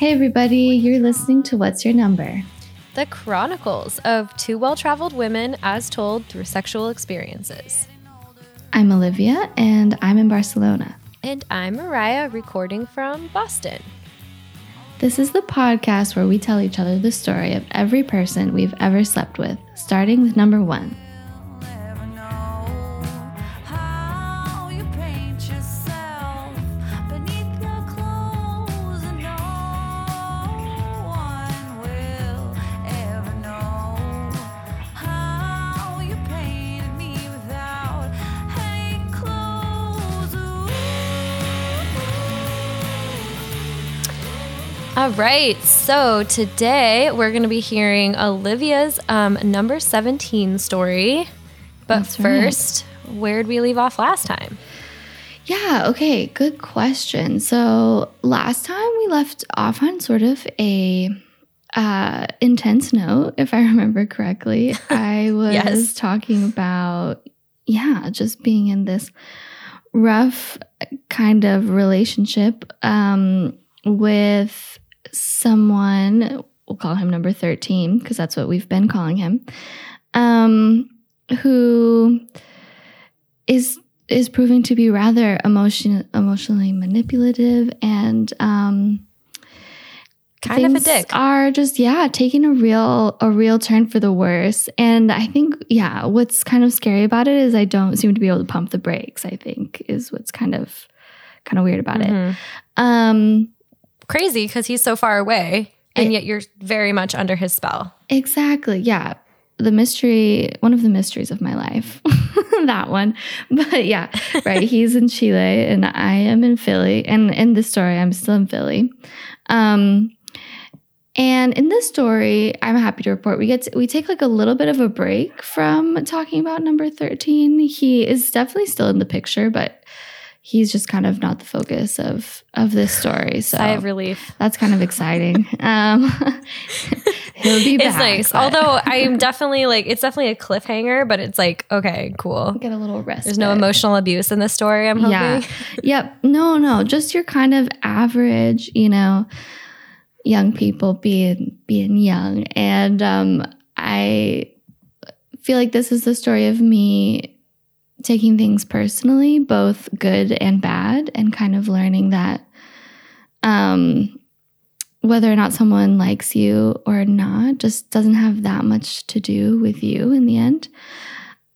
Hey, everybody, you're listening to What's Your Number? The chronicles of two well traveled women as told through sexual experiences. I'm Olivia, and I'm in Barcelona. And I'm Mariah, recording from Boston. This is the podcast where we tell each other the story of every person we've ever slept with, starting with number one. All right, so today we're going to be hearing Olivia's um, number 17 story. But That's right. first, where'd we leave off last time? Yeah, okay, good question. So last time we left off on sort of a uh, intense note, if I remember correctly. I was Yes. talking about, yeah, just being in this rough kind of relationship um, with someone, we'll call him number 13, because that's what we've been calling him, um, who is is proving to be rather emotion emotionally manipulative and um Kind of a dick. are just yeah taking a real a real turn for the worse and i think yeah what's kind of scary about it is i don't seem to be able to pump the brakes i think is what's kind of kind of weird about it Mhm. um Crazy because he's so far away, and It- yet you're very much under his spell. Exactly. Yeah. The mystery, one of the mysteries of my life, that one. But yeah, right. He's in Chile and I am in Philly. And in this story, I'm still in Philly. Um, and in this story, I'm happy to report we get to, we take like a little bit of a break from talking about number 13. He is definitely still in the picture, but he's just kind of not the focus of of this story. So Sigh of relief. that's kind of exciting. Um, he'll be back. It's nice. Although I'm definitely like, it's definitely a cliffhanger, but it's like, okay, cool. get a little rest. There's no emotional abuse in this story, I'm hoping. Yeah. Yep. No, no. Just your kind of average, you know, young people being being young, and um, I feel like this is the story of me taking things personally, both good and bad, and kind of learning that um, whether or not someone likes you or not just doesn't have that much to do with you in the end.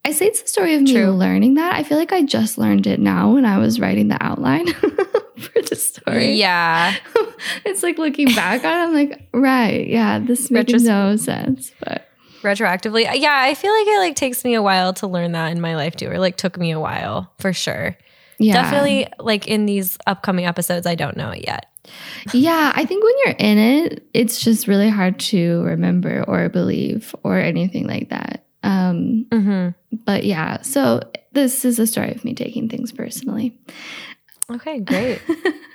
I say it's the story of me learning that. I feel like I just learned it now when I was writing the outline for the story. Yeah. it's like looking back on it, I'm like, right, yeah, this makes Retros- no sense. But Retroactively. Yeah, I feel like it like takes me a while to learn that in my life too, or like took me a while for sure. yeah. Definitely like in these upcoming episodes, I don't know it yet. Yeah, I think when you're in it, it's just really hard to remember or believe or anything like that. Um, hmm but yeah, so this is a story of me taking things personally. Okay, great.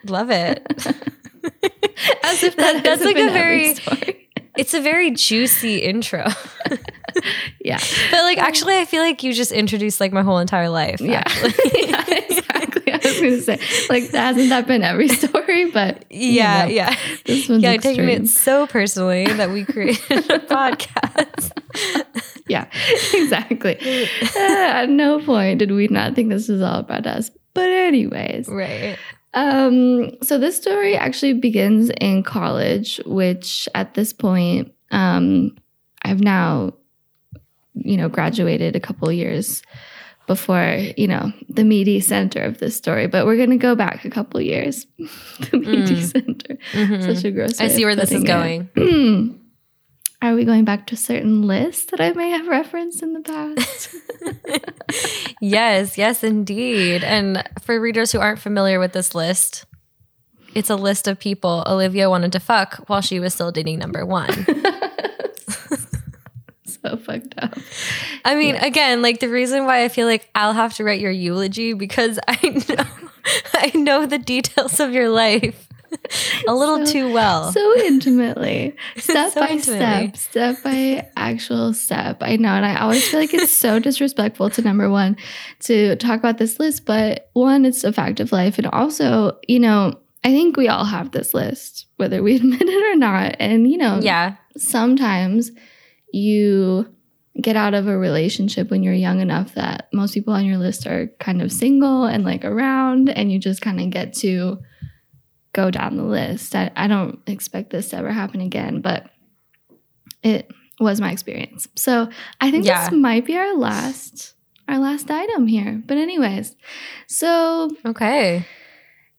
Love it. As if That- that's like a very- story. It's a very juicy intro. yeah. But like actually I feel like you just introduced like my whole entire life. Yeah. yeah, exactly. I was gonna say, like, hasn't that been every story? But you yeah, know, yeah. this one's Yeah, taking extreme. it so personally that we created a podcast. Yeah, exactly. Uh, at no point did we not think this was all about us. But anyways, Right. Um, so this story actually begins in college, which at this point, um, I've now, you know, graduated a couple years before, you know, the meaty center of this story. But we're gonna go back a couple years. the meaty Mm. center. Mhm. Such a gross. I see where this is going. Are we going back to certain lists that I may have referenced in the past? yes, yes, indeed. And for readers who aren't familiar with this list, it's a list of people Olivia wanted to fuck while she was still dating number one. so fucked up. I mean, again, like the reason why I feel like I'll have to write your eulogy because I know I know the details of your life a little So- too well. So intimately, step So by intimately. step, step by actual step. I know, and I always feel like it's so disrespectful to number one to talk about this list. But one, it's a fact of life, and also, you know, I think we all have this list, whether we admit it or not. And, you know, Yeah. sometimes you get out of a relationship when you're young enough that most people on your list are kind of single and like around, and you just kind of get to go down the list. I, I don't expect this to ever happen again, but it was my experience. So I think Yeah. this might be our last our last item here. But anyways, so Okay.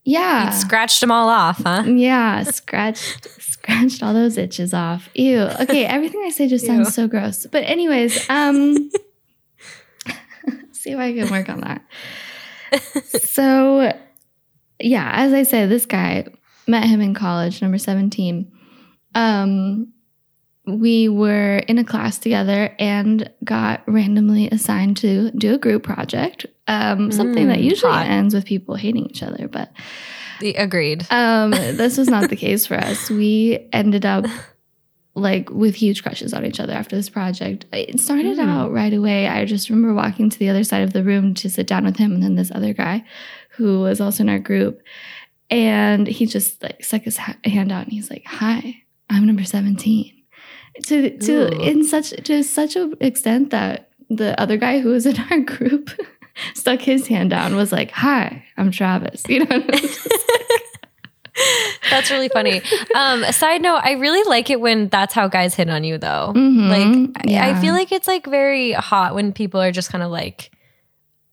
yeah. You scratched them all off, huh? Yeah, scratched scratched all those itches off. Ew. Okay, everything I say just sounds so gross. But anyways, um see if I can work on that. So yeah, as I said, this guy met him in college, number 17. Um we were in a class together and got randomly assigned to do a group project. Um, something that Mm, usually hot. ends with people hating each other, but Agreed. um, this was not the case for us. We ended up like with huge crushes on each other after this project. It started Mm. out right away. I just remember walking to the other side of the room to sit down with him and then this other guy who was also in our group. And he just like stuck his ha- hand out and he's like, Hi, I'm number 17. To to Ooh. in such to such an extent that the other guy who was in our group stuck his hand down was like, Hi, I'm Travis. You know, and it was just That's really funny. Um, side note, I really like it when that's how guys hit on you, though. Mhm. Like, I- I feel like it's like very hot when people are just kind of like,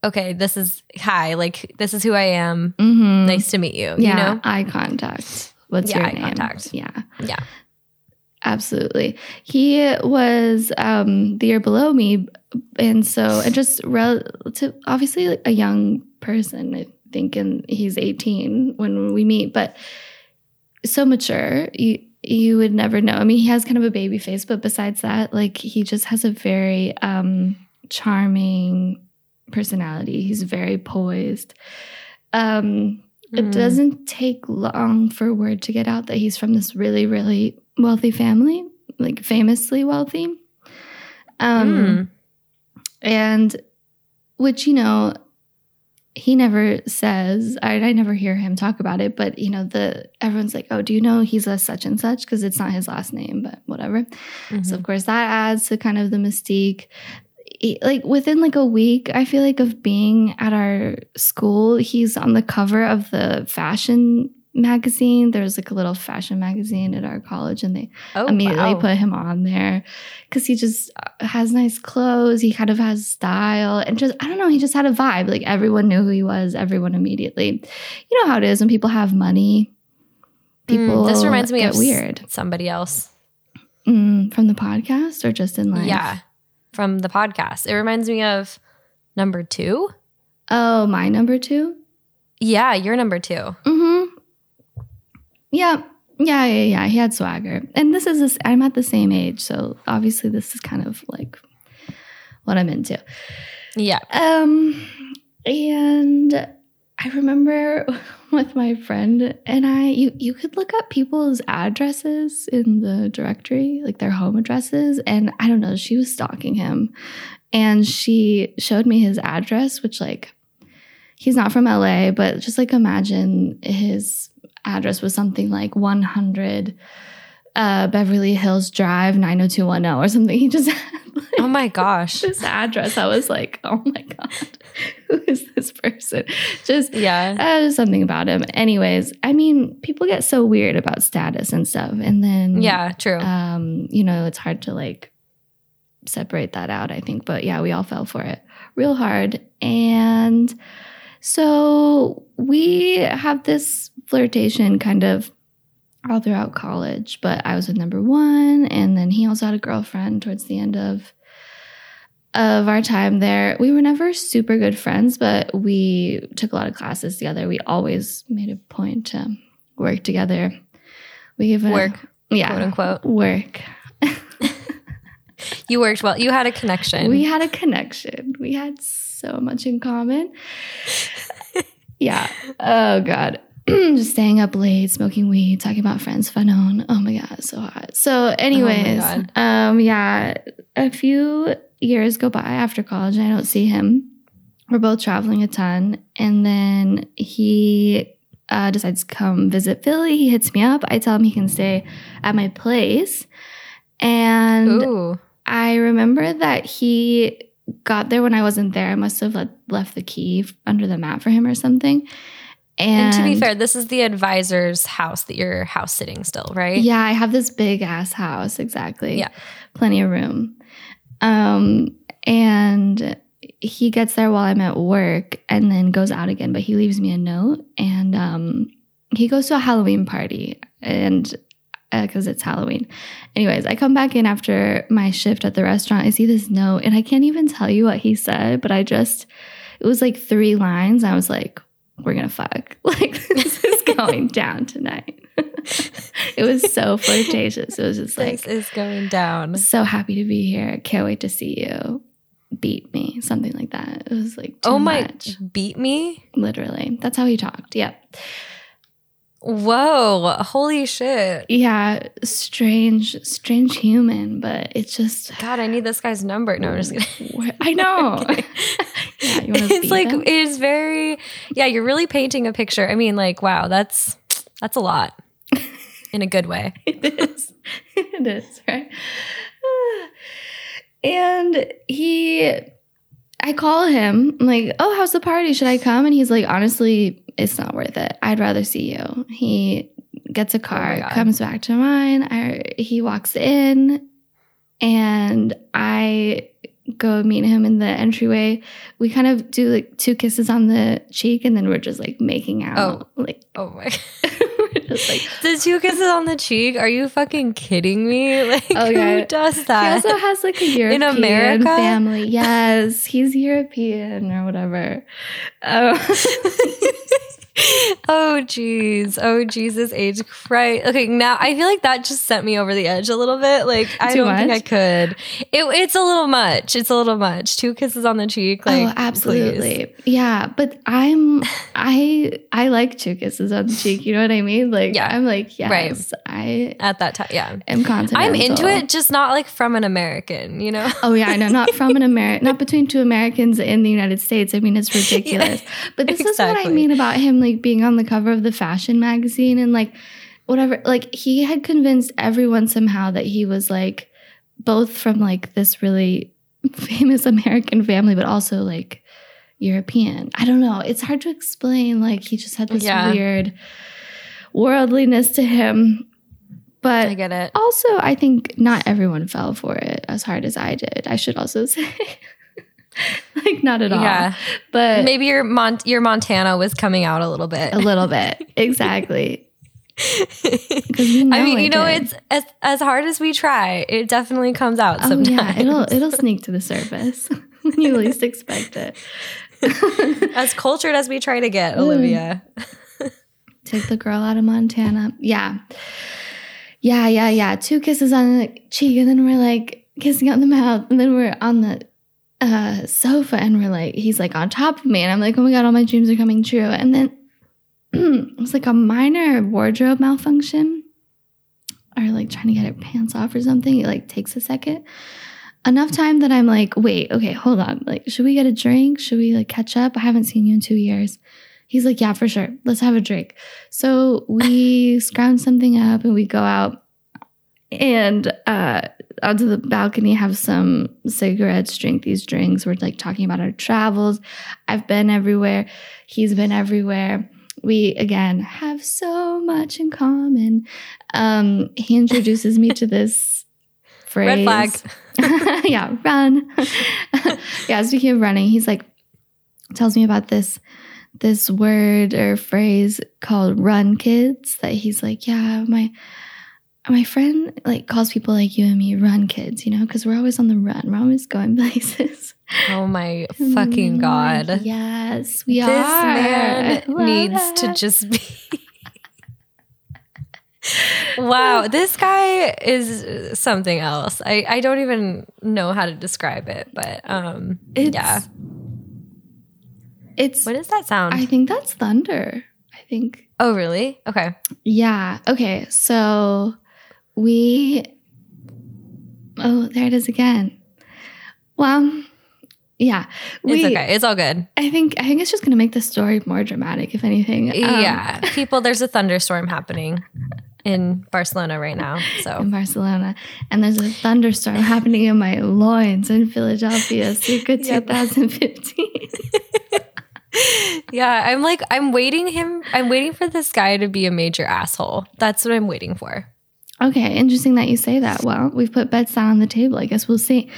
okay, this is hi, like this is who I am. Mhm. Nice to meet you. yeah, You know? eye contact. What's Yeah, your eye name? contact. Yeah, Yeah. absolutely. He was um, the year below me, and so and just relative, obviously like a young person. I think, and he's eighteen when we meet, but so mature. You you would never know. I mean, he has kind of a baby face, but besides that, like he just has a very um, charming personality. He's very poised. Um, it Mm. doesn't take long for word to get out that he's from this really, really wealthy family, like famously wealthy. Um, Mm. and which, you know, he never says, I, I never hear him talk about it, but you know, the everyone's like, oh, do you know he's a such and such? Because it's not his last name, but whatever. So Mhm. of course that adds to kind of the mystique. Like within like a week, I feel like of being at our school, he's on the cover of the fashion magazine. There's like a little fashion magazine at our college, and they oh, immediately wow. put him on there because he just uh, has nice clothes. He kind of has style, and just I don't know. He just had a vibe. Like everyone knew who he was. Everyone immediately. You know how it is when people have money. Mm, People. this reminds me of weird somebody else. mm, from the podcast or just in life. Yeah, from the podcast. It reminds me of number two. Oh, my number two? Yeah, you're number two. Mm-hmm. Yeah. Yeah, yeah, yeah. He had swagger. And this is this I'm at the same age, so obviously this is kind of like what I'm into. Yeah. Um and I remember with my friend and I you you could look up people's addresses in the directory, like their home addresses, and I don't know, she was stalking him. And she showed me his address which like he's not from LA, but just like imagine his address was something like 100 uh, Beverly Hills Drive 90210 or something. He just had like, Oh my gosh. this address. I was like, oh my God, who is this person? Just Yeah. uh, just something about him. Anyways, I mean, people get so weird about status and stuff. And then, Yeah, true. um, you know, it's hard to like separate that out, I think. But yeah, we all fell for it real hard. And so we have this flirtation kind of all throughout college, but I was with number one, and then he also had a girlfriend towards the end of of our time there. We were never super good friends, but we took a lot of classes together. We always made a point to work together. We gave a, Work, yeah, quote unquote. work. You worked well. You had a connection. We had a connection. We had so much in common. yeah. Oh God. Just staying up late, smoking weed, talking about friends, fun on. Oh my God, so hot. So, anyways, God. um, yeah, a few years go by after college and I don't see him. We're both traveling a ton. And then he uh, decides to come visit Philly. He hits me up. I tell him he can stay at my place. And Ooh. I remember that he got there when I wasn't there. I must have like, left the key under the mat for him or something. And, And, to be fair, this is the advisor's house that you're house sitting still, right? yeah, I have this big ass house. Exactly. Yeah. Plenty of room. Um, and he gets there while I'm at work and then goes out again, but he leaves me a note and um, he goes to a Halloween party and because it's Halloween. Anyways, I come back in after my shift at the restaurant. I see this note and I can't even tell you what he said, but I just, it was like three lines. I was like, we're gonna fuck. Like, this is going down tonight. it was so flirtatious. It was just like This is going down. so happy to be here. Can't wait to see you. Beat me. Something like that. It was like, too oh my, much. beat me? Literally. That's how he talked. Yep. Whoa, holy shit. Yeah. Strange, strange human, but it's just, God, I need this guy's number. No, I'm just kidding. I know. yeah, you it's like it is very yeah you're really painting a picture i mean like wow that's that's a lot in a good way it is. It is, right? And he, I call him, I'm like, oh, how's the party? Should I come? And he's like, honestly, it's not worth it. I'd rather see you. He gets a car, oh God. comes back to mine. I, he walks in, and I go meet him in the entryway. We kind of do like two kisses on the cheek, and then we're just like making out. Oh, Like, oh my we're just like, the two kisses on the cheek are you fucking kidding me like Okay. who does that? He also has like a European America? family. Yes, he's European or whatever. Um, oh jeez oh jesus age christ okay now i feel like that just sent me over the edge a little bit like i Too don't think i could it, it's a little much it's a little much two kisses on the cheek oh, like oh, absolutely. please. Yeah, but I'm I I like two kisses on the cheek. You know what I mean? Like Yeah. I'm like yes, Right. I at that time yeah I'm continental. i'm into it just not like from an american you know Oh yeah, I know. Not from an American, not between two Americans in the United States. I mean, it's ridiculous. but this is what I mean about him, like being on the cover of the fashion magazine and like whatever. Like he had convinced everyone somehow that he was like both from like this really famous American family, but also like European. I don't know. It's hard to explain. Like he just had this Yeah. weird worldliness to him. But i get it also, I think not everyone fell for it as hard as I did. I should also say, like, not at all. Yeah. but Maybe your Mont- your Montana was coming out a little bit. a little bit, exactly. we I mean, you it know, did. it's as as hard as we try, it definitely comes out Oh sometimes. yeah, it'll it'll sneak to the surface when you least expect it. as cultured as we try to get, Mm. Olivia. Take the girl out of Montana. Yeah, yeah, yeah, yeah. Two kisses on the cheek, and then we're like kissing on the mouth, and then we're on the uh, sofa, and we're like, he's like on top of me, and I'm like, oh my god, all my dreams are coming true. And then it was like a minor wardrobe malfunction, or like trying to get her pants off or something. It like takes a second. Enough time that I'm like, wait, okay, hold on. Like, should we get a drink? Should we like catch up? I haven't seen you in two years. He's like, yeah, for sure. Let's have a drink. So we scrounge something up and we go out and uh onto the balcony, have some cigarettes, drink these drinks. We're like talking about our travels. I've been everywhere. He's been everywhere. We again have so much in common. Um, he introduces me to this phrase. Red flag. yeah, run. yeah, speaking of running, he's like tells me about this this word or phrase called run kids that he's like, yeah, my my friend like calls people like you and me run kids, you know, because we're always on the run. We're always going places. Oh my fucking god. yes, we This are. man Love needs to just be Wow, this guy is something else. I, I don't even know how to describe it, but um It's, yeah. It's What does that sound? I think that's thunder. I think oh really? Okay. Yeah. Okay. So we. Oh, there it is again. Well, Yeah. It's okay. It's all good. I think I think it's just gonna make the story more dramatic, if anything. Um, yeah. People, there's a thunderstorm happening in Barcelona right now. So in Barcelona. And there's a thunderstorm happening in my loins in Philadelphia, circa 2015. yeah, I'm like, I'm waiting him, I'm waiting for this guy to be a major asshole. That's what I'm waiting for. Okay, interesting that you say that. Well, we've put bets down on the table. I guess we'll see.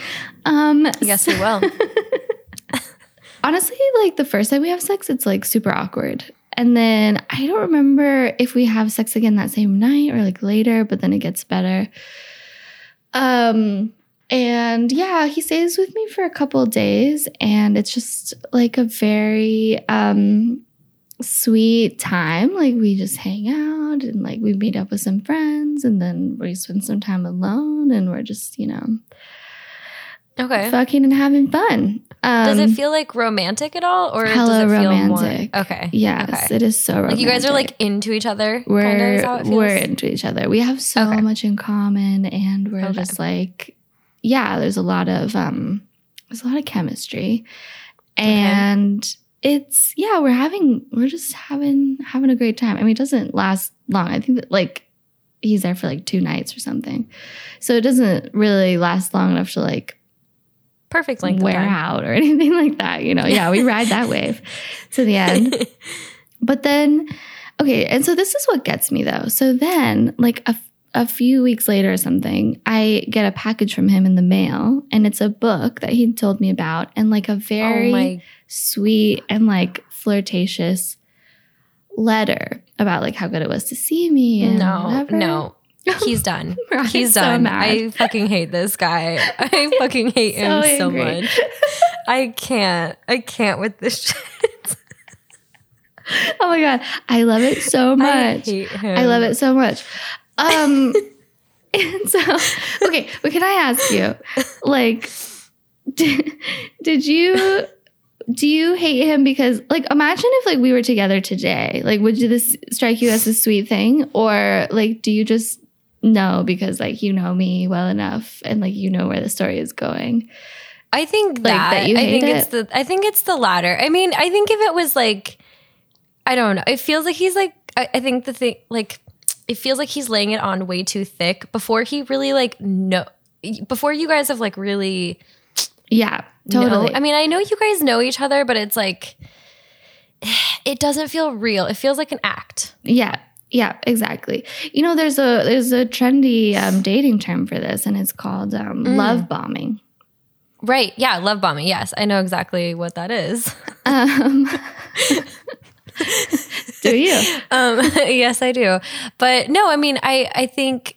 Um Yes, we will. honestly, like the first time we have sex, it's like super awkward. And then I don't remember if we have sex again that same night or like later, but then it gets better. Um and yeah, he stays with me for a couple of days and it's just like a very um sweet time. Like we just hang out and like we meet up with some friends and then we spend some time alone and we're just, you know, Okay. fucking and having fun. Um, Does it feel like romantic at all, or hella does it feel romantic. more? Okay. Yes, Okay. it is so romantic. Like you guys are like into each other. we're kind of, is how it feels? we're into each other. We have so Okay. much in common, and we're Okay. just like, yeah. There's a lot of um, there's a lot of chemistry, and it's yeah. We're having we're just having having a great time. I mean, it doesn't last long. I think that like he's there for like two nights or something, so it doesn't really last long enough to like perfect length wear out or anything like that. You know, yeah, we ride that wave to the end. But then, okay, and so this is what gets me though. So then, like a, a few weeks later or something, I get a package from him in the mail, and it's a book that he told me about, and like a oh very oh sweet and like flirtatious letter about like how good it was to see me. And no, whatever. no. He's done. He's so done. mad. I fucking hate this guy. I fucking hate him so much. I can't. I can't with this shit. oh my god, I love it so I much. him. I love it so much. Um, and so, okay, but can I ask you, like, did, did you do you hate him because, like, imagine if like we were together today, like, would this strike you as a sweet thing, or like, do you just know because like you know me well enough and like you know where the story is going? I think Like, that, that you I think it? it's the I think it's the latter. I mean, I think if it was like I don't know. It feels like he's like I, I think the thing like it feels like he's laying it on way too thick before he really like know before you guys have like really Yeah, know- totally. I mean, I know you guys know each other, but it's like it doesn't feel real. It feels like an act. Yeah. Yeah, exactly. You know, there's a there's a trendy um, dating term for this, and it's called um, Mm. love bombing. Right. Yeah, love bombing. Yes. I know exactly what that is. Um, do you? um, yes, I do. But no, I mean, I I think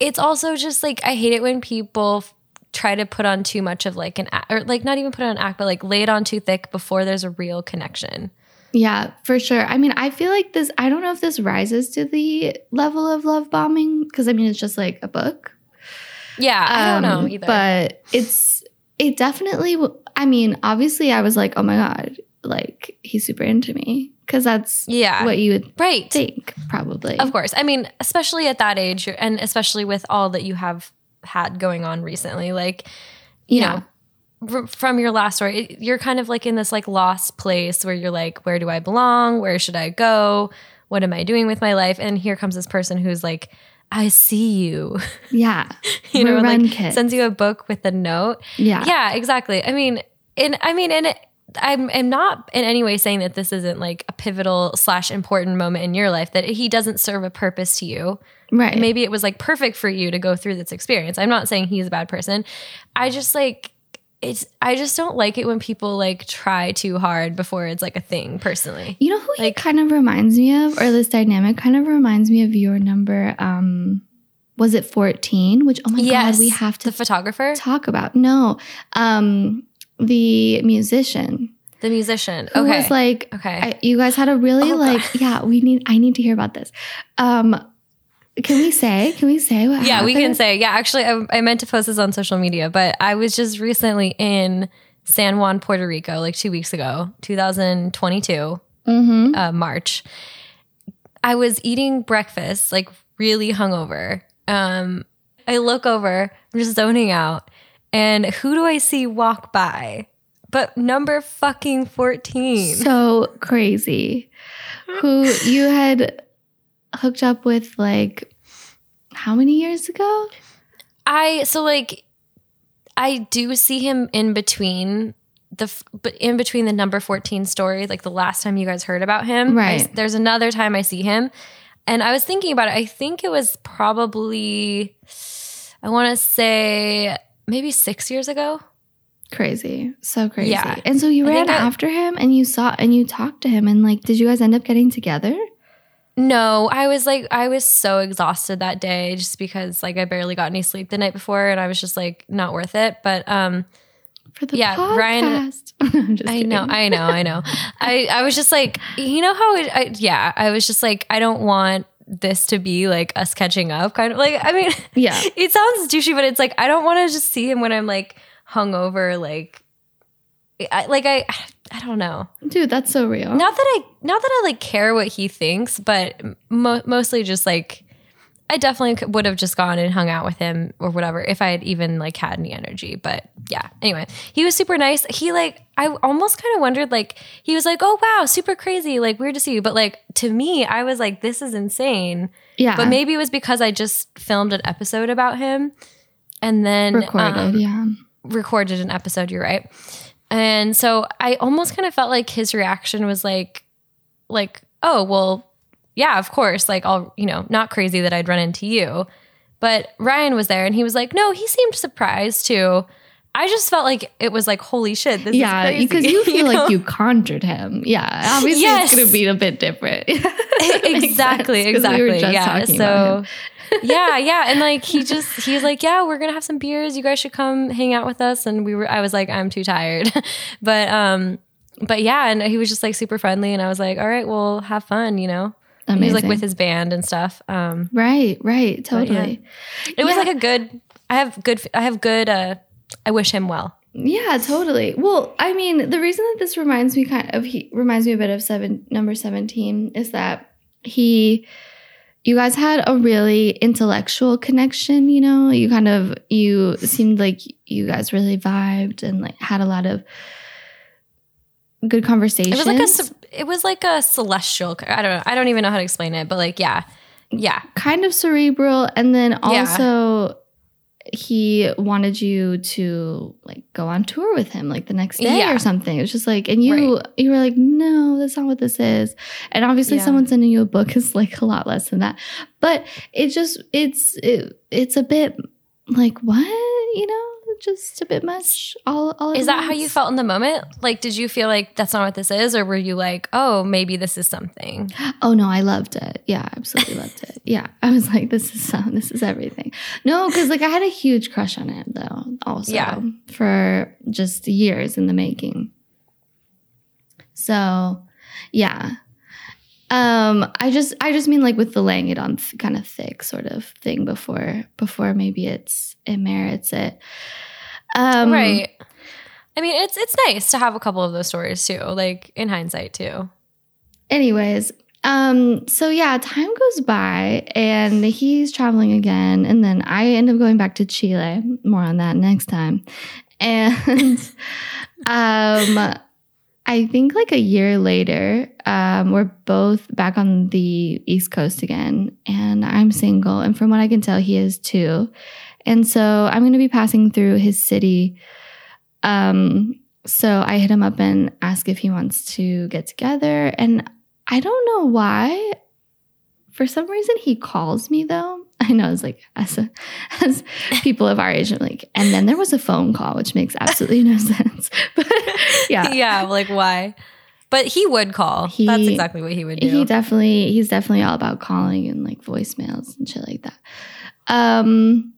it's also just like I hate it when people f- try to put on too much of like an act, or like not even put on an act, but like lay it on too thick before there's a real connection. Yeah, for sure. I mean, I feel like this. I don't know if this rises to the level of love bombing because I mean, it's just like a book. Yeah, I don't know Um, either. But it's it definitely. I mean, obviously, I was like, oh my god, like he's super into me because that's yeah, what you would right. think probably. Of course. I mean, especially at that age, and especially with all that you have had going on recently, like you Yeah. know, r- from your last story, it- you're kind of like in this like lost place where you're like, where do I belong? Where should I go? What am I doing with my life? And here comes this person who's like, I see you. Yeah, you know, We're and, run like kids. sends you a book with a note. yeah, Yeah, exactly. I mean, and I mean, and it, I'm, I'm not in any way saying that this isn't like a pivotal slash important moment in your life that he doesn't serve a purpose to you. right. Maybe it was like perfect for you to go through this experience. I'm not saying he's a bad person. I just like it's I just don't like it when people like try too hard before it's like a thing personally. You know who he kind of reminds me of, or this dynamic kind of reminds me of your number. Um, was it fourteen? Which oh my god, we have to the photographer, talk about. No, um, the musician the musician. who okay. was like, okay. I, you guys had a really Oh, like, yeah, we need. I need to hear about this. Um, can we say? Can we say what? yeah, we can say. Yeah, actually I, I meant to post this on social media, but I was just recently in San Juan, Puerto Rico like 2 weeks ago, 2022. Mhm. uh, March, I was eating breakfast, like really hungover. Um, I look over, I'm just zoning out, and who do I see walk by? but number fucking 14. so crazy. Who you had hooked up with like how many years ago? I so like I do see him in between the but in between the number 14 story like the last time you guys heard about him. I- Right. there's another time I see him and I was thinking about it. I think it was probably I want to say maybe 6 years ago. Crazy. So crazy. Yeah. And so you ran think I- after him and you saw and you talked to him and like did you guys end up getting together? No, I was like I was so exhausted that day just because like I barely got any sleep the night before and I was just like not worth it. But um For the Yeah, podcast. Ryan- I'm just I know. I know, I know. I I was just like, you know how it, I, yeah, I was just like, I don't want this to be like us catching up, kind of like. I mean, Yeah. it sounds douchey, but it's like I don't want to just see him when I'm like hungover, like, I, like I, I don't know. Dude, that's so real. Not that I, not that I like care what he thinks, but mo- mostly just like. I definitely would have just gone and hung out with him or whatever if I had even like had any energy. But yeah, anyway, he was super nice. He like, I almost kind of wondered, like, he was like, oh wow, super crazy, like weird to see you. But like to me, I was like, this is insane. yeah. But maybe it was because I just filmed an episode about him and then recorded, um, yeah. recorded an episode, you're right. And so I almost kind of felt like his reaction was like, like, oh, well, yeah, of course. Like, I'll, you know, not crazy that I'd run into you. But Ryan was there and he was like, no, he seemed surprised too. I just felt like it was like, holy shit, this Yeah, is. Yeah, because you feel know? like you conjured him. Yeah, obviously Yes. it's going to be a bit different. Exactly, we were exactly. just yeah. So yeah, yeah. And like he just he's like, Yeah, we're gonna have some beers. You guys should come hang out with us. And we were I was like, I'm too tired. but um but yeah, and he was just like super friendly and I was like, All right, well have fun, you know? He was like with his band and stuff. Um right, right, yeah. totally. it was like a good I have good I have good uh I wish him well. Yeah, totally. Well, I mean, the reason that this reminds me kind of he reminds me a bit of seven number seventeen is that he, you guys had a really intellectual connection. You know, you kind of you seemed like you guys really vibed and like had a lot of good conversations. It was like a it was like a celestial I don't know. I don't even know how to explain it, but like yeah. Yeah. kind of cerebral and then Yeah. also he wanted you to like go on tour with him like the next day Yeah. or something it was just like and you you were like no that's not what this is and obviously Yeah. someone sending you a book is like a lot less than that but it just it's it, it's a bit like what you know just a bit much all, all Is that how you felt in the moment? Like, did you feel like that's not what this is? Or were you like, oh, maybe this is something? Oh no, I loved it. Yeah, absolutely loved it. Yeah, I was like, this is this is everything. No, because like I had a huge crush on him though. Also, Yeah. for just years in the making. So, yeah. Um, I just I just mean like with the laying it on th- kind of thick sort of thing before before maybe it's it merits it. Um, right. I mean, it's it's nice to have a couple of those stories too, like in hindsight too. anyways um so yeah time goes by and he's traveling again and then i end up going back to chile more on that next time and um i think like a year later um we're both back on the east coast again and i'm single and from what i can tell he is too and so i'm going to be passing through his city um so I hit him up and ask if he wants to get together. And I don't know why. For some reason, he calls me though. I know it's like as a, as people of our age, I'm like, and then there was a phone call, which makes absolutely no sense. But yeah, Yeah, like why? But he would call. He- That's exactly what he would do. he definitely he's definitely all about calling and like voicemails and shit like that. Um,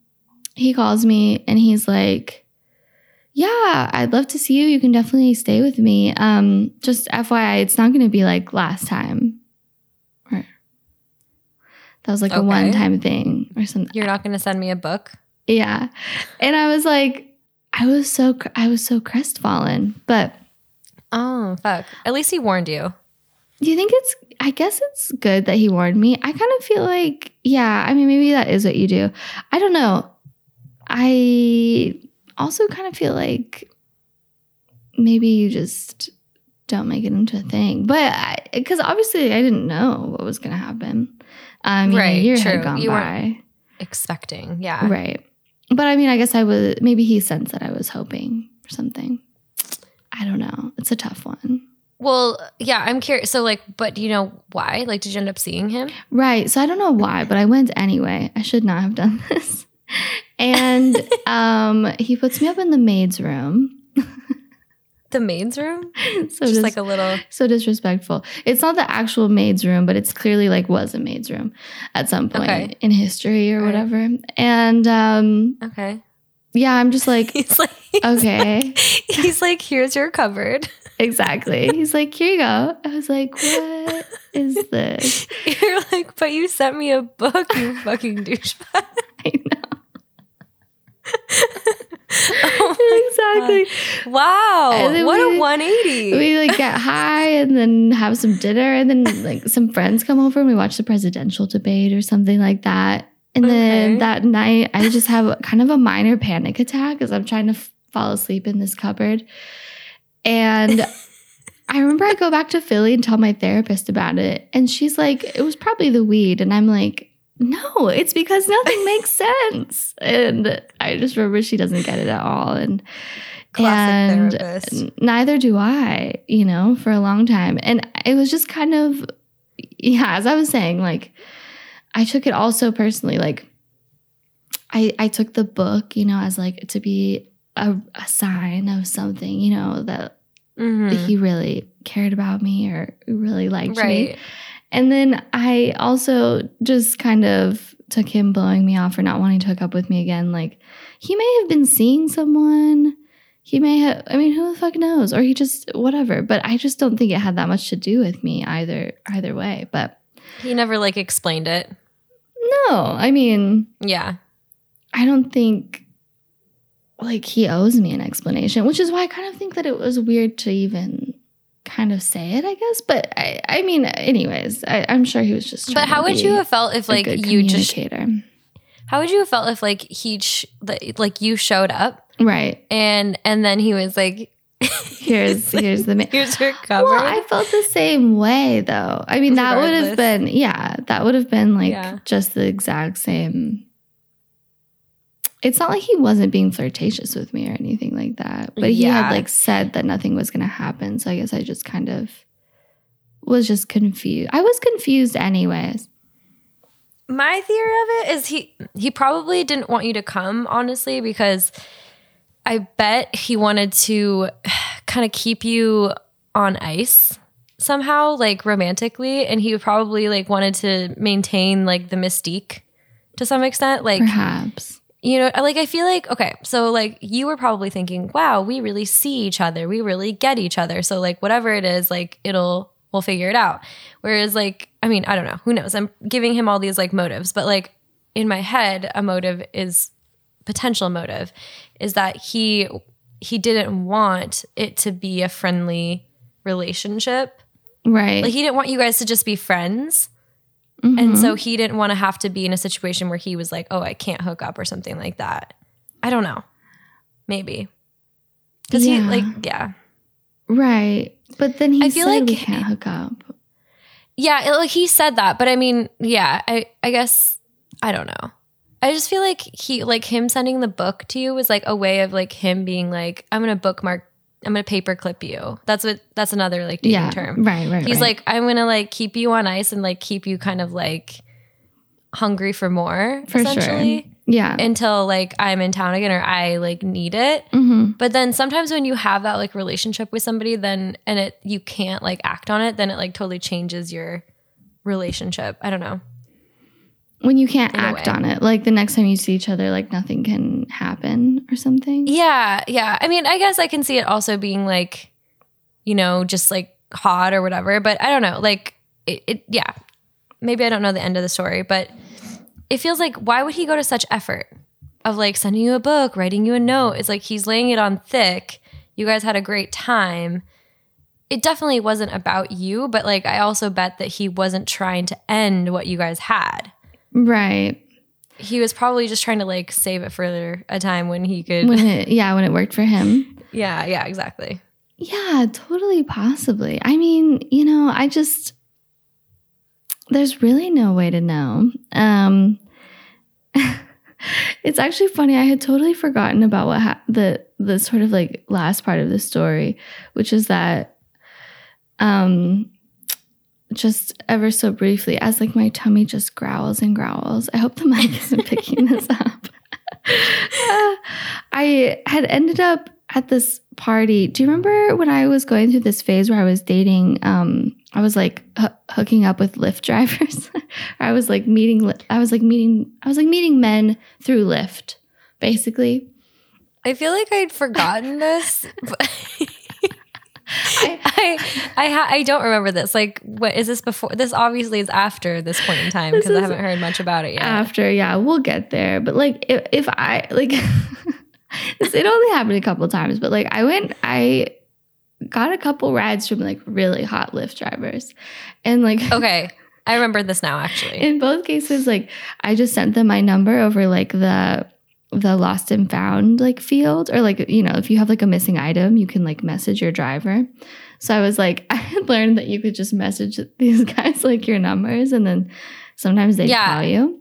he calls me and he's like, "Yeah, I'd love to see you. You can definitely stay with me. Um, just FYI, it's not going to be like last time." Or that was like a one time thing or something. You're not going to send me a book? Yeah, and I was like, I was so I was so crestfallen, but. Oh, fuck. At least he warned you. Do you think it's I guess it's good that he warned me. I kind of feel like yeah, I mean maybe that is what you do. I don't know. I also kind of feel like maybe you just don't make it into a thing. But because obviously I didn't know what was going to happen. Um, I mean, a Right, year true. had gone You by. Expecting. Yeah. Right. But I mean, I guess I was, maybe he sensed that I was hoping for something. I don't know. It's a tough one. Well, yeah, I'm curious. So, like, but do you know why? Like, did you end up seeing him? Right. So I don't know why, but I went anyway. I should not have done this. And um, he puts me up in the maid's room. The maid's room? So Just dis- like a little. so disrespectful. It's not the actual maid's room, but it's clearly like was a maid's room at some point Okay. in history or Right. whatever. And um, Okay. yeah, I'm just like, He's like, okay, he's like, here's your cupboard. exactly. He's like, here you go. I was like, what is this? You're like, but you sent me a book, you fucking douchebag. I know. Oh exactly. Wow. What we- a 180. we like get high and then have some dinner and then like some friends come over and we watch the presidential debate or something like that and then Okay. that night i just have kind of a minor panic attack as i'm trying to f- fall asleep in this cupboard and i remember i go back to philly and tell my therapist about it and she's like it was probably the weed and i'm like no it's because nothing makes sense and i just remember she doesn't get it at all and Classic and therapist. neither do I, you know, for a long time. And it was just kind of, yeah, as I was saying, like, I took it also personally. Like, I, I took the book, you know, as like to be a, a sign of something, you know, that Mhm. he really cared about me or really liked me. And then I also just kind of took him blowing me off or not wanting to hook up with me again. Like he may have been seeing someone. He may have, I mean, who the fuck knows? Or he just, whatever. But I just don't think it had that much to do with me either, either way. But He never like explained it. no, I mean, Yeah. I don't think like he owes me an explanation, which is why I kind of think that it was weird to even kind of say it, I guess. But I, I mean, anyways, I, I'm sure he was just. But how would you have felt if like you just how would you have felt if like he sh- like you showed up right? and and then he was like Here's here's the. Ma- here's your cover. well, I felt the same way though. I mean, that would have been yeah, that would have been like Yeah. just the exact same. It's not like he wasn't being flirtatious with me or anything like that, but he Yeah. had like said that nothing was going to happen. So I guess I just kind of was just confused. I was confused anyways. My theory of it is he he probably didn't want you to come honestly because I bet he wanted to kind of keep you on ice somehow like romantically and he probably like wanted to maintain like the mystique to some extent like Perhaps. You know like i feel like okay so like you were probably thinking wow we really see each other. We really get each other. So like whatever it is like it'll we'll figure it out. Whereas like i mean i don't know. Who knows? I'm giving him all these like motives. But like in my head a motive is potential motive is that he he didn't want it to be a friendly relationship. Right. like he didn't want you guys to just be friends Mhm. and so he didn't want to have to be in a situation where he was like, oh, I can't hook up or something like that. I don't know. Maybe. Because Yeah. he, like, yeah. right. But then he I feel said like- we can't hook up. Yeah, it- like he said that, but I mean, yeah, I, I guess, I don't know. I just feel like he, like him sending the book to you was like a way of like him being like, I'm going to bookmark, I'm to paperclip you. That's what, that's another like dating Yeah. term. Right. Right. He's right. like, I'm gonna like keep you on ice and like keep you kind of like hungry for more, For sure. essentially, yeah. until like I'm in town again or I like need it. hmm But then sometimes when you have that like relationship with somebody, then and it you can't like act on it, then it like totally changes your relationship. I don't know. When you can't act on it, like the next time you see each other, like nothing can happen or something. Yeah, yeah. I mean, I guess I can see it also being like, you know, just like hot or whatever. But I don't know. Like, it, it yeah. Maybe I don't know the end of the story, but it feels like why would he go to such effort of like sending you a book, writing you a note? It's like he's laying it on thick. You guys had a great time. It definitely wasn't about you, but like I also bet that he wasn't trying to end what you guys had. Right. He was probably just trying to like save it for a time when he could. When it, yeah, when it worked for him. yeah, yeah, exactly. Yeah, totally possibly. I mean, you know, I just there's really no way to know. Um it's actually funny. I had totally forgotten about what ha- the the sort of like last part of the story, which is that um just ever so briefly as like my tummy just growls and growls. I hope the mic isn't picking this up. Uh, I had ended up at this party. Do you remember when I was going through this phase where I was dating? Um, I was like h- hooking up with Lyft drivers. I was like meeting. I was like meeting. I was like meeting men through Lyft, basically. I feel like I'd forgotten this. I, I I ha- I don't remember this. Like, what is this before? This obviously is after this point in time because I haven't heard much about it yet. after, yeah, we'll get there. But like, if, if I like, it only happened a couple times. But like, I went. I got a couple rides from like really hot Lyft drivers, and like. okay, I remember this now. Actually, in both cases like i just sent them my number over like the the lost and found like field or like you know if you have like a missing item you can like message your driver so i was like i had learned that you could just message these guys like your numbers and then sometimes they Yeah. call you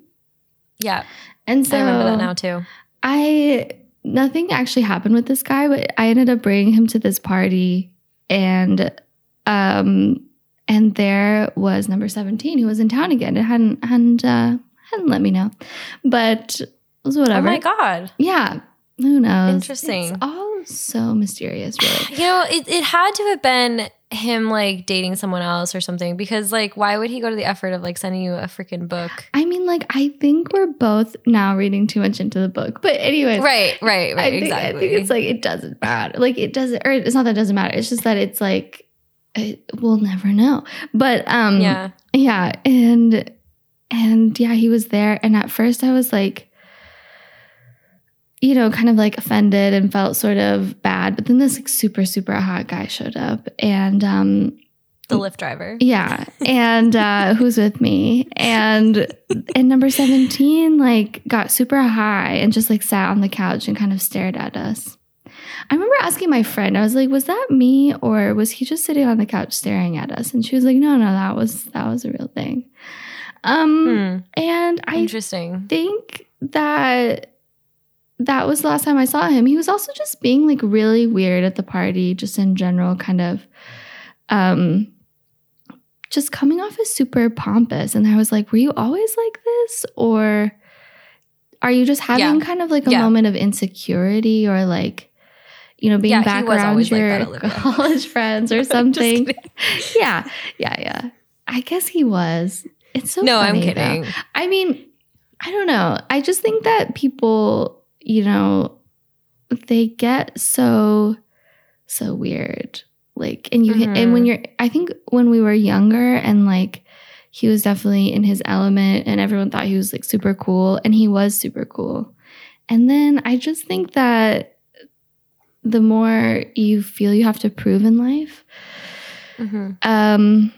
yeah, and so I remember that now too. I nothing actually happened with this guy, but I ended up bringing him to this party, and um, and there was number seventeen who was in town again. It hadn't hadn't uh, hadn't let me know, but was whatever. Oh my god. Yeah, who knows? Interesting. It's all so mysterious, really. You know, it, it had to have been him like dating someone else or something because like why would he go to the effort of like sending you a freaking book? I mean, like I think we're both now reading too much into the book, but anyways, Right, right, right. I think, exactly. I think it's like it doesn't matter. Like it doesn't, or it's not that it doesn't matter. It's just that it's like it, we'll never know. But um, yeah. yeah, and and yeah, he was there, and at first I was like, you know, kind of like offended and felt sort of bad. But then this like super super hot guy showed up, and um, The Lyft driver. yeah, and uh, who's with me, and and number seventeen like got super high and just like sat on the couch and kind of stared at us. I remember asking my friend, I was like, "Was that me, or was he just sitting on the couch staring at us?" And she was like, "No, no, that was that was a real thing." Um, Hmm. and I Interesting. think that that was the last time I saw him. He was also just being like really weird at the party, just in general, kind of um just coming off as super pompous. And I was like, were you always like this? Or are you just having Yeah. kind of like a Yeah. moment of insecurity or like, you know, being Yeah, back around always like your that, college friends or something? yeah, yeah, yeah. I guess he was. It's so no, I'm funny, though. kidding. I mean, I don't know. I just think that people, you know, they get so so weird. Like and you and when Mhm. you're I think when we were younger and like he was definitely in his element and everyone thought he was like super cool and he was super cool. And then I just think that the more you feel you have to prove in life, Mhm. um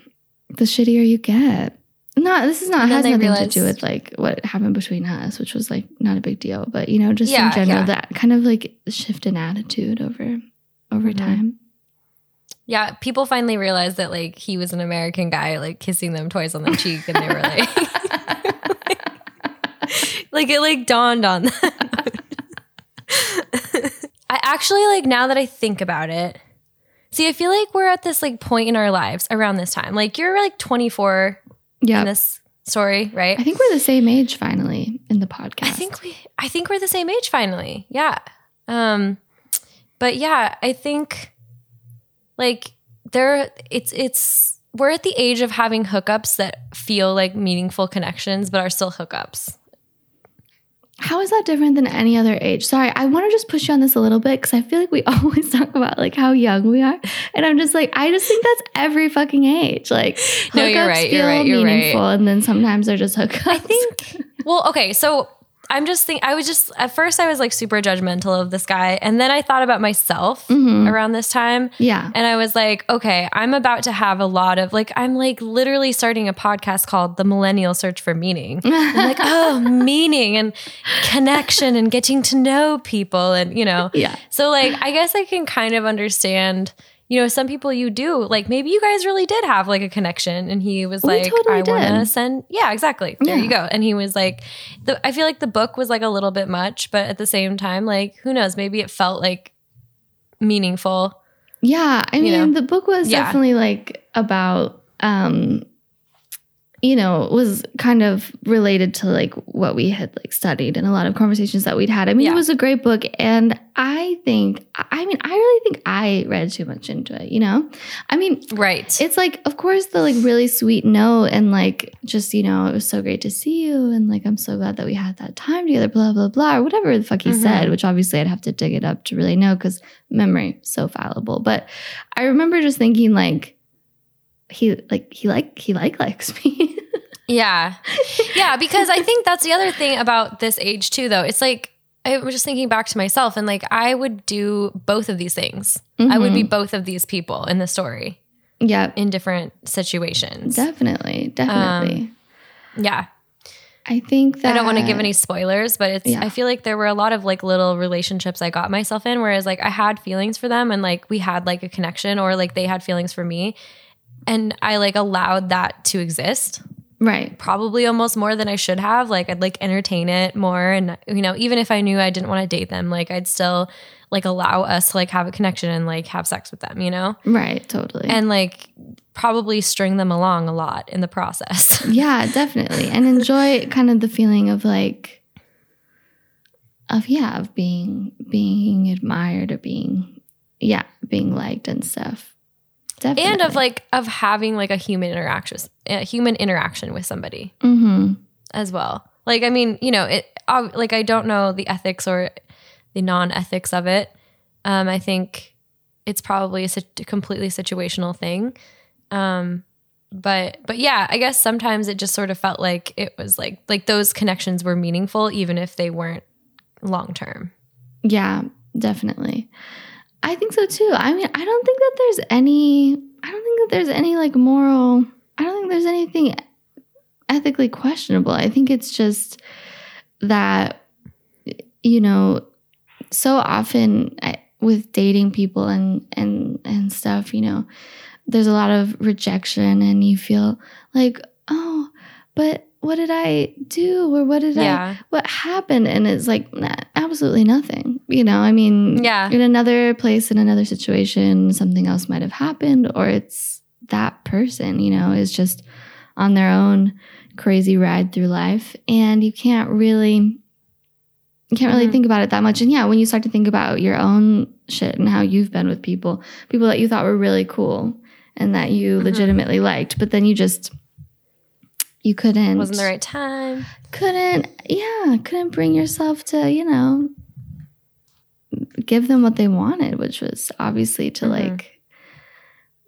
the shittier you get not this is not has nothing realize- to do with like what happened between us which was like not a big deal but you know just Yeah, in general yeah. that kind of like shift in attitude over over Mhm. time Yeah, people finally realized that like he was an American guy, like kissing them twice on the cheek, and they were like, like it like dawned on them. I actually like now that I think about it. See, I feel like we're at this like point in our lives around this time. Like you're like 24 yeah in this story, right? i think we're the same age finally in the podcast I think we I think we're the same age finally. Yeah. Um but yeah, I think like there it's it's we're at the age of having hookups that feel like meaningful connections but are still hookups. How is that different than any other age sorry i want to just push you on this a little bit because i feel like we always talk about like how young we are and i'm just like i just think that's every fucking age like No, you're hookups right, you're feel right, you're right. meaningful and then sometimes they're just hookups I think well, okay, so I'm just think I was just at first I was like super judgmental of this guy and then I thought about myself Mhm. around this time yeah And I was like, okay, I'm about to have a lot of like, I'm like literally starting a podcast called The Millennial Search for Meaning. I'm like, oh, meaning and connection and getting to know people. And, you know, yeah so like, I guess I can kind of understand, you know, some people you do like maybe you guys really did have like a connection, and he was We like, totally I want to send, yeah, exactly. There Yeah. you go. And he was like, the, I feel like the book was like a little bit much, but at the same time, like who knows, maybe it felt like meaningful. Yeah, I You mean, know? the book was Yeah. definitely like about, um, you know, was kind of related to like what we had like studied and a lot of conversations that we'd had. I mean, Yeah. it was a great book, and I think, I mean, I really think I read too much into it. You know, I mean, Right. it's like, of course, the like really sweet note and like just you know, it was so great to see you, and like I'm so glad that we had that time together, blah blah blah, or whatever the fuck he Mhm. said. Which obviously I'd have to dig it up to really know because memory so fallible. But I remember just thinking like he like he like he like likes me. Yeah. Yeah, because I think that's the other thing about this age too though. It's like I was just thinking back to myself and like I would do both of these things. I would be Mm-hmm. both of these people in the story yeah, in different situations. definitely, definitely. yeah. I think that I don't want to give any spoilers, but it's Yeah. I feel like there were a lot of like little relationships I got myself in whereas like I had feelings for them and like we had like a connection or like they had feelings for me and I like allowed that to exist. right. probably almost more than I should have. Like I'd like entertain it more and you know, even if I knew I didn't want to date them, like I'd still like allow us to like have a connection and like have sex with them, you know? Right, totally. And like probably string them along a lot in the process. yeah, definitely. And enjoy kind of the feeling of like of yeah, of being being admired or being yeah, being liked and stuff. Definitely. and of like of having like a human interaction a human interaction with somebody hmm as well. Like I mean, you know, it like I don't know the ethics or the non-ethics of it. Um I think it's probably a sit- completely situational thing. Um but but yeah, I guess sometimes it just sort of felt like it was like like those connections were meaningful even if they weren't long term. Yeah, definitely. I think so too. I mean, I don't think that there's any I don't think that there's any like moral I don't think there's anything ethically questionable. I think it's just that you know, so often I, with dating people and and and stuff, you know, there's a lot of rejection and you feel like, "Oh, but what did I do or what did I what happened and it's like nah, absolutely nothing you know i mean Yeah. in another place in another situation something else might have happened or it's that person you know is just on their own crazy ride through life and you can't really you can't really Mhm. think about it that much and yeah when you start to think about your own shit and how you've been with people people that you thought were really cool and that you Mhm. legitimately liked but then you just you couldn't Wasn't the right time. couldn't yeah couldn't bring yourself to you know give them what they wanted which was obviously to Mhm. like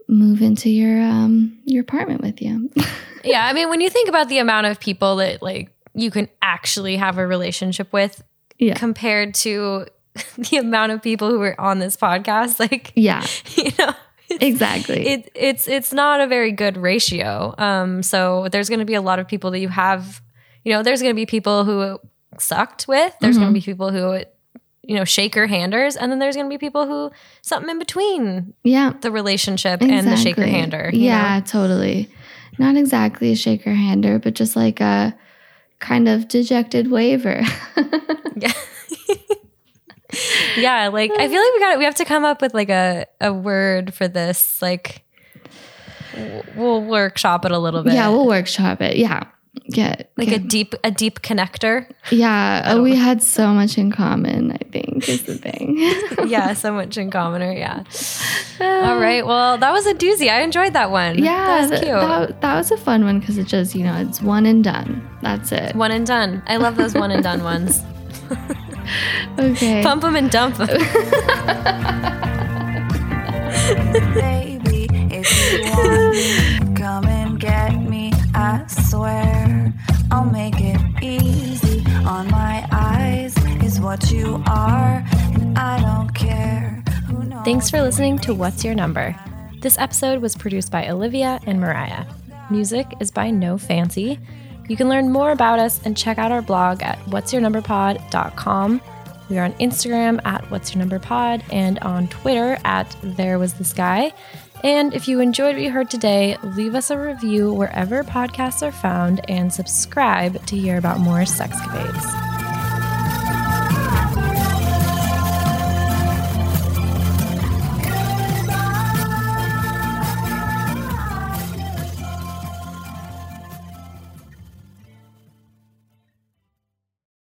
move into your um your apartment with you Yeah, I mean when you think about the amount of people that like you can actually have a relationship with Yeah. compared to the amount of people who are on this podcast, like yeah you know, exactly it, it's it's not a very good ratio. Um, so there's going to be a lot of people that you have, you know, there's going to be people who sucked with. There's Mm-hmm. going to be people who, you know, shaker handers, and then there's going to be people who something in between yeah the relationship and the shaker hander. you yeah know? totally not exactly a shaker hander but just like a kind of dejected waver Yeah. yeah, like I feel like we got we have to come up with like a a word for this. Like we'll workshop it a little bit. yeah we'll workshop it yeah Get like yeah. a deep a deep connector. yeah don't we know. had so much in common i think is the thing yeah, so much in commoner. Yeah. Uh, All right. Well, that was a doozy. I enjoyed that one. Yeah, that was cute. That, that was a fun one because it just, you know, it's one and done. That's it. one and done. I love those one and done ones. Okay. Pump them and dump them. Baby, if you want me, come and get me. I swear I'll make it easy. On my eyes is what you are, and I don't care. Who knows? Thanks for listening to What's Your Number. This episode was produced by Olivia and Mariah. Music is by No Fancy. You can learn more about us and check out our blog at what'syournumberpod.com We are on Instagram at What's Your Number Pod and on Twitter at There Was This Guy. And if you enjoyed what you heard today, leave us a review wherever podcasts are found and subscribe to hear about more sexcapades.